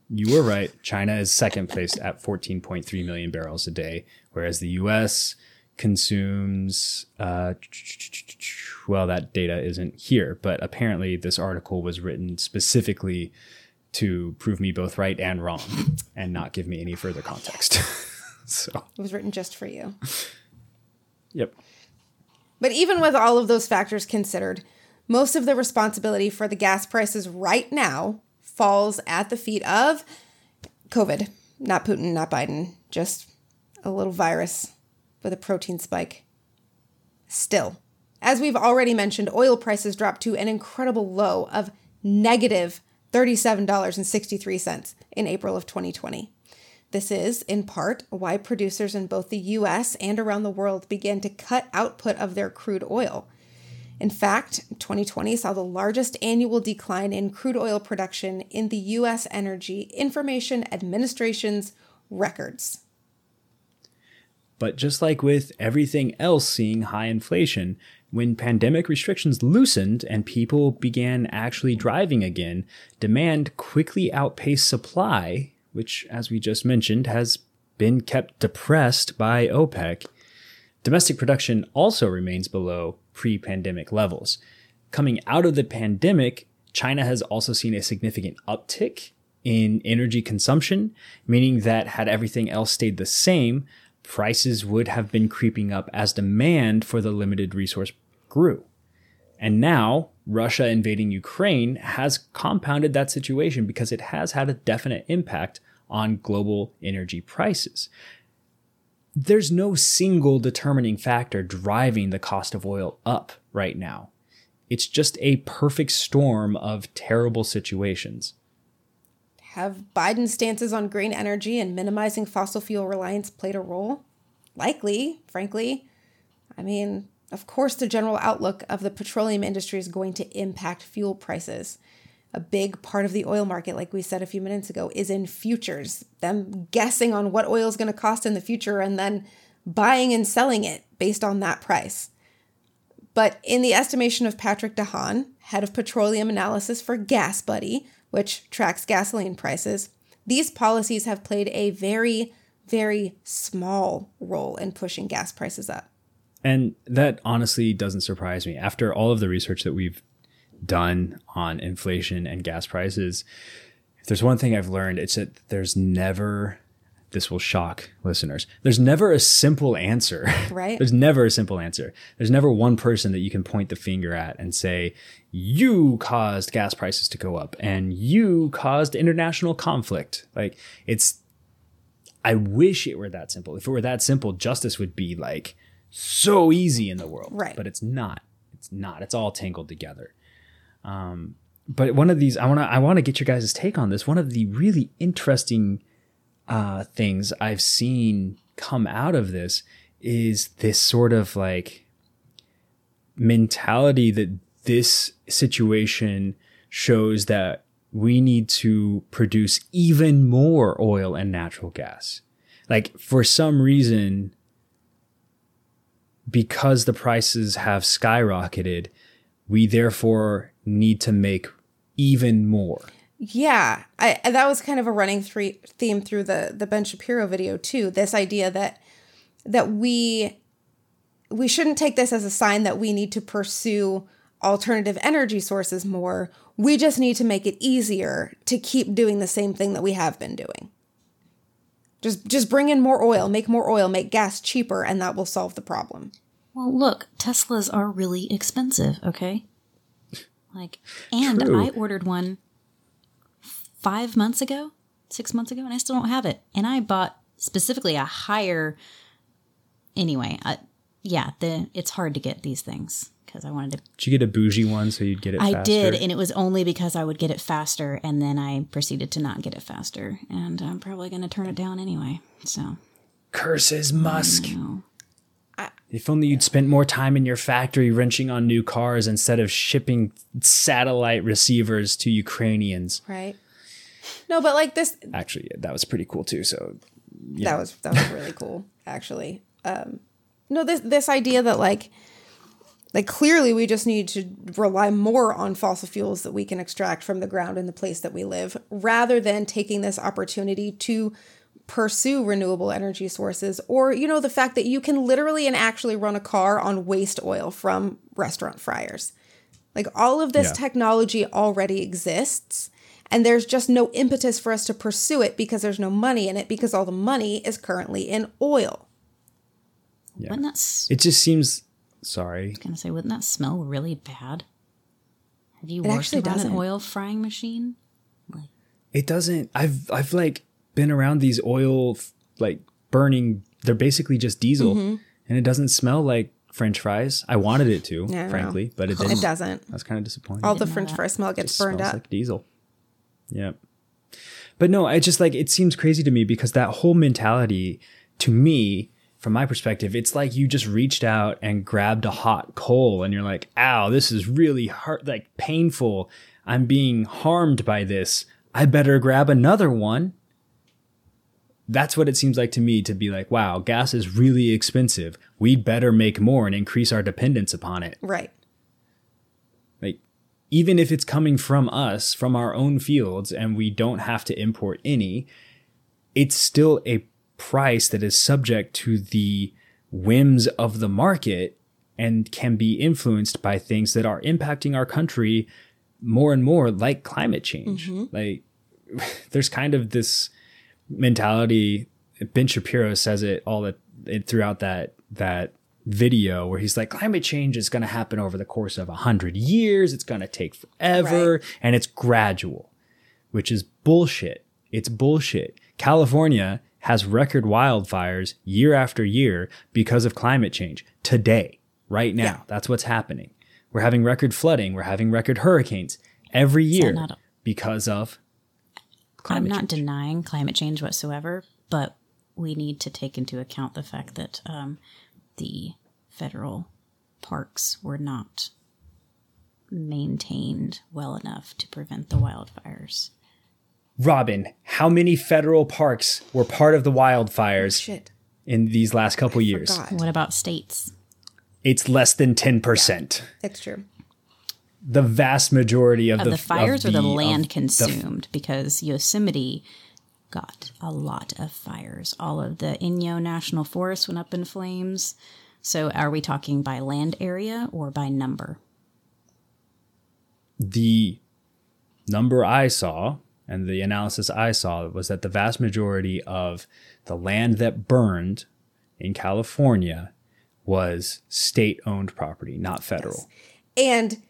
You were right. China is second place at 14.3 million barrels a day, whereas the U.S. consumes. Uh, well, that data isn't here, but apparently this article was written specifically to prove me both right and wrong, and not give me any further context. so, It was written just for you. yep. But even with all of those factors considered, most of the responsibility for the gas prices right now falls at the feet of COVID. Not Putin, not Biden, just a little virus with a protein spike. Still, as we've already mentioned, oil prices dropped to an incredible low of negative $37.63 in April of 2020. This is, in part, why producers in both the US and around the world began to cut output of their crude oil. In fact, 2020 saw the largest annual decline in crude oil production in the US Energy Information Administration's records. But just like with everything else seeing high inflation, when pandemic restrictions loosened and people began actually driving again, demand quickly outpaced supply, which, as we just mentioned, has been kept depressed by OPEC. Domestic production also remains below pre pandemic levels. Coming out of the pandemic, China has also seen a significant uptick in energy consumption, meaning that had everything else stayed the same, prices would have been creeping up as demand for the limited resource grew. And now, Russia invading Ukraine has compounded that situation because it has had a definite impact on global energy prices. There's no single determining factor driving the cost of oil up right now. It's just a perfect storm of terrible situations. Have Biden's stances on green energy and minimizing fossil fuel reliance played a role? Likely, frankly. I mean, of course, the general outlook of the petroleum industry is going to impact fuel prices. A big part of the oil market, like we said a few minutes ago, is in futures, them guessing on what oil is going to cost in the future and then buying and selling it based on that price. But in the estimation of Patrick De Haan, head of petroleum analysis for GasBuddy, which tracks gasoline prices, these policies have played a very, very small role in pushing gas prices up. And that honestly doesn't surprise me. After all of the research that we've done on inflation and gas prices, if there's one thing I've learned, it's that there's never this will shock listeners. There's never a simple answer. Right. There's never a simple answer. There's never one person that you can point the finger at and say, you caused gas prices to go up and you caused international conflict. Like it's, I wish it were that simple. If it were that simple, justice would be like so easy in the world. Right. But it's not. It's not. It's all tangled together. Um, but one of these, I want to, I want to get your guys' take on this. One of the really interesting uh, things I've seen come out of this is this sort of like mentality that this situation shows that we need to produce even more oil and natural gas. Like for some reason, because the prices have skyrocketed, we therefore need to make even more. Yeah, I that was kind of a running three, theme through the the Ben Shapiro video too. This idea that that we we shouldn't take this as a sign that we need to pursue alternative energy sources more. We just need to make it easier to keep doing the same thing that we have been doing. Just just bring in more oil, make more oil, make gas cheaper and that will solve the problem. Well, look, Teslas are really expensive, okay? Like and True. I ordered one 5 months ago, 6 months ago and I still don't have it. And I bought specifically a higher anyway, uh, yeah, the it's hard to get these things because I wanted to Did you get a bougie one so you'd get it I faster? did, and it was only because I would get it faster, and then I proceeded to not get it faster, and I'm probably going to turn it down anyway. So, Curses, Musk. If only you'd spent more time in your factory wrenching on new cars instead of shipping satellite receivers to Ukrainians. Right? No, but like this Actually, that was pretty cool too. So, that was that was really cool actually um no this this idea that like like clearly we just need to rely more on fossil fuels that we can extract from the ground in the place that we live rather than taking this opportunity to pursue renewable energy sources or you know the fact that you can literally and actually run a car on waste oil from restaurant fryers like all of this Yeah. technology already exists and there's just no impetus for us to pursue it because there's no money in it because all the money is currently in oil. yeah. wouldn't that s- It just seems. Sorry. I was gonna say, wouldn't that smell really bad? Have you It worked actually around doesn't. an oil frying machine? It doesn't. I've I've like been around these oil like burning. They're basically just diesel, Mm-hmm. and it doesn't smell like French fries. I wanted it to, Yeah, I know. frankly, but it didn't. It doesn't. I was kind of disappointed. All the French that. fry smell gets Just burned smells up. like diesel. Yep. But no, I just like it seems crazy to me because that whole mentality to me from my perspective, it's like you just reached out and grabbed a hot coal and you're like, ow, this is really hard, like painful. I'm being harmed by this. I better grab another one. That's what it seems like to me to be like, wow, gas is really expensive. We'd better make more and increase our dependence upon it. Right. Like, even if it's coming from us, from our own fields, and we don't have to import any, it's still a price that is subject to the whims of the market and can be influenced by things that are impacting our country more and more like climate change. Mm-hmm. Like there's kind of this mentality. Ben Shapiro says it all that it, throughout that that video where he's like, climate change is going to happen over the course of a hundred years. It's going to take forever, Right. and it's gradual, which is bullshit. It's bullshit. California has record wildfires year after year because of climate change. Today, right now, Yeah. that's what's happening. We're having record flooding. We're having record hurricanes every year because of I'm not change. denying climate change whatsoever, but we need to take into account the fact that um, the federal parks were not maintained well enough to prevent the wildfires. Robin, how many federal parks were part of the wildfires Shit. in these last couple years? Forgot. What about states? It's less than 10%. It's true. The vast majority of, Of the, the fires or the of land the- consumed? because Yosemite got a lot of fires. All of the Inyo National Forest went up in flames. So are we talking by land area or by number? the number I saw and the analysis I saw was that the vast majority of the land that burned in California was state owned property, not federal. And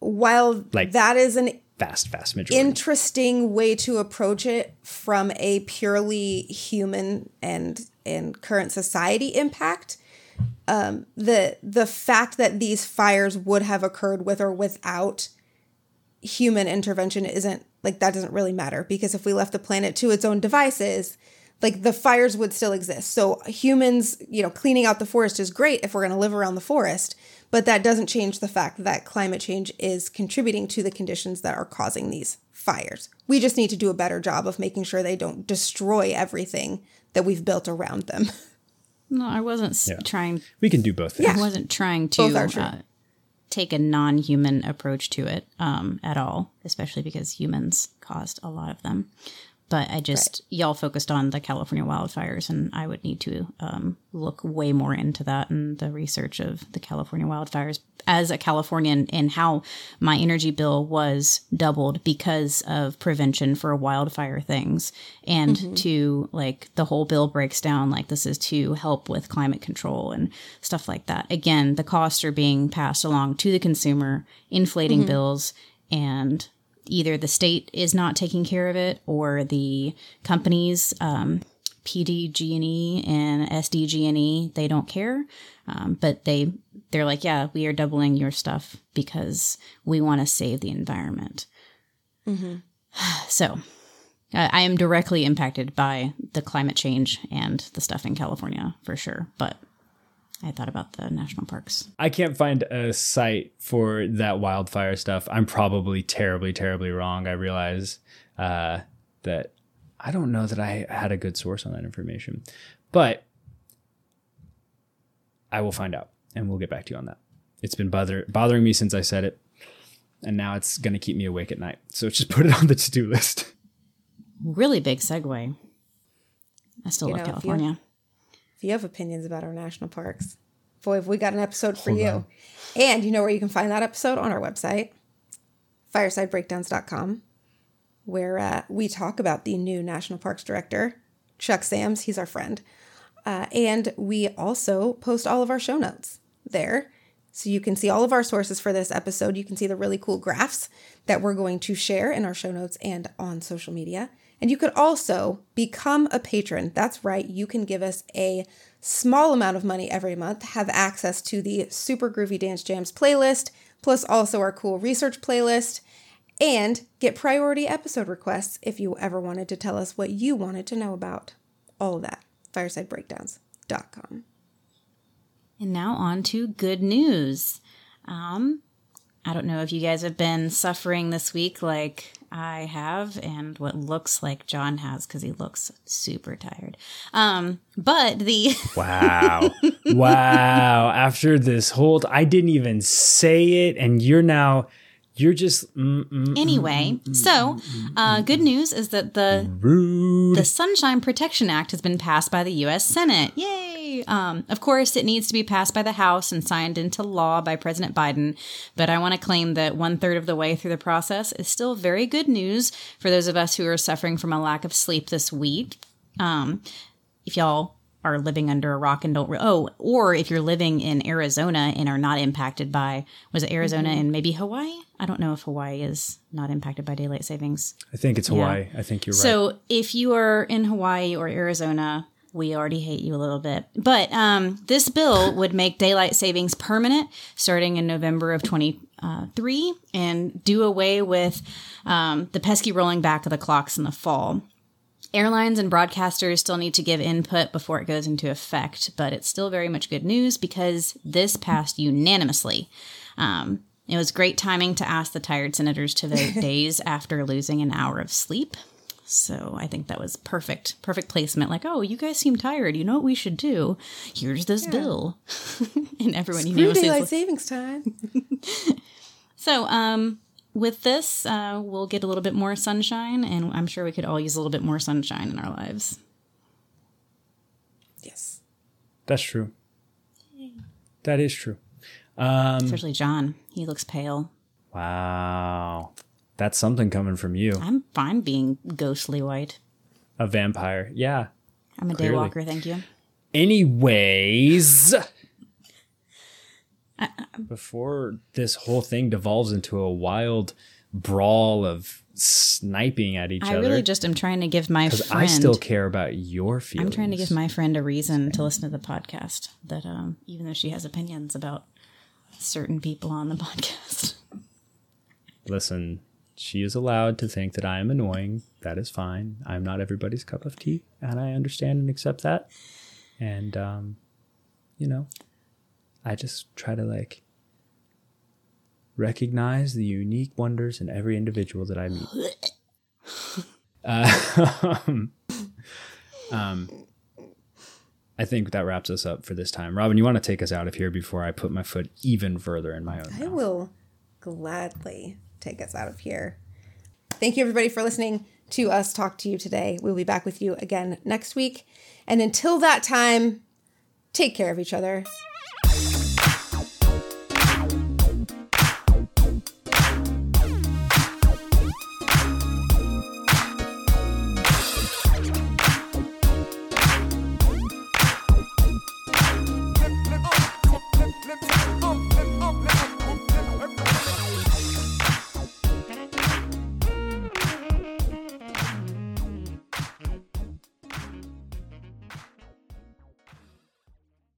while Like- that is an Vast, vast majority. interesting way to approach it from a purely human and and current society impact um the the fact that these fires would have occurred with or without human intervention isn't like that doesn't really matter because if we left the planet to its own devices like the fires would still exist so humans you know cleaning out the forest is great if we're going to live around the forest but that doesn't change the fact that climate change is contributing to the conditions that are causing these fires we just need to do a better job of making sure they don't destroy everything that we've built around them No, I wasn't s trying we can do both things. I wasn't trying to uh, take a non-human approach to it um, at all, especially because humans caused a lot of them. But I just y'all focused on the California wildfires, and I would need to um, look way more into that and the research of the California wildfires as a Californian and how my energy bill was doubled because of prevention for wildfire things, and to like the whole bill breaks down like this is to help with climate control and stuff like that. Again, the costs are being passed along to the consumer, inflating bills and either the state is not taking care of it or the companies um, pdg&e and sdg&e they don't care. Um, but they they're like yeah we are doubling your stuff because we want to save the environment. So I I am directly impacted by the climate change and the stuff in california for sure but i thought about the national parks I can't find a site for that wildfire stuff. I'm probably terribly, terribly wrong. I realize uh, that I don't know that I had a good source on that information, but I will find out and we'll get back to you on that. It's been bother- bothering me since I said it, and now it's going to keep me awake at night. So just put it on the to do list. really big segue i still You love know, if you- california if you have opinions about our national parks, boy, have we got an episode for Hold you. on. And you know where you can find that episode on our website, firesidebreakdowns.com, where uh, we talk about the new National Parks Director, Chuck Sams. He's our friend. Uh, and we also post all of our show notes there. So you can see all of our sources for this episode. You can see the really cool graphs that we're going to share in our show notes and on social media. And you could also become a patron. That's right, you can give us a small amount of money every month, have access to the Super Groovy Dance Jams playlist, plus also our cool research playlist, and get priority episode requests if you ever wanted to tell us what you wanted to know about. All of that. FiresideBreakdowns.com. And now on to good news. Um, I don't know if you guys have been suffering this week like I have, and what looks like John has because he looks super tired. Um, but the Wow. wow. After this whole, I didn't even say it, and you're now, you're just mm, mm, anyway, so uh, good news is that the rude. the Sunshine Protection Act has been passed by the U.S. Senate. Yay! Yay! Um, of course, it needs to be passed by the House and signed into law by President Biden. But I want to claim that one third of the way through the process is still very good news for those of us who are suffering from a lack of sleep this week. Um, if y'all are living under a rock and don't re- oh or if you're living in arizona and are not impacted by was it arizona and maybe hawaii i don't know if hawaii is not impacted by daylight savings I think it's Hawaii. I think you're right. so if you are in Hawaii or Arizona, we already hate you a little bit. But um, this bill would make daylight savings permanent starting in November of 23 and do away with um, the pesky rolling back of the clocks in the fall. Airlines and broadcasters still need to give input before it goes into effect, but it's still very much good news because this passed unanimously. Um, it was great timing to ask the tired senators to vote days after losing an hour of sleep. So I think that was perfect, perfect placement. Like, oh, you guys seem tired. You know what we should do? Here's this bill, and everyone Screw unanimously. daylight was- savings time. So, um, with this, uh, we'll get a little bit more sunshine, and I'm sure we could all use a little bit more sunshine in our lives. Yes. That's true. That is true. Um, Especially John. He looks pale. wow. That's something coming from you. I'm fine being ghostly white. A vampire. Yeah. I'm a Clearly. daywalker, thank you. Anyways, before this whole thing devolves into a wild brawl of sniping at each I other, I really just am trying to give my friend. I still care about your feelings. I'm trying to give my friend a reason to listen to the podcast. That um, even though she has opinions about certain people on the podcast, Listen, she is allowed to think that I am annoying. That is fine. I'm not everybody's cup of tea, and I understand and accept that. And um, you know, I just try to like recognize the unique wonders in every individual that I meet. Uh, um, I think that wraps us up for this time. Robin, you want to take us out of here before I put my foot even further in my own I mouth? will gladly take us out of here. Thank you, everybody, for listening to us talk to you today. We'll be back with you again next week. And until that time, take care of each other.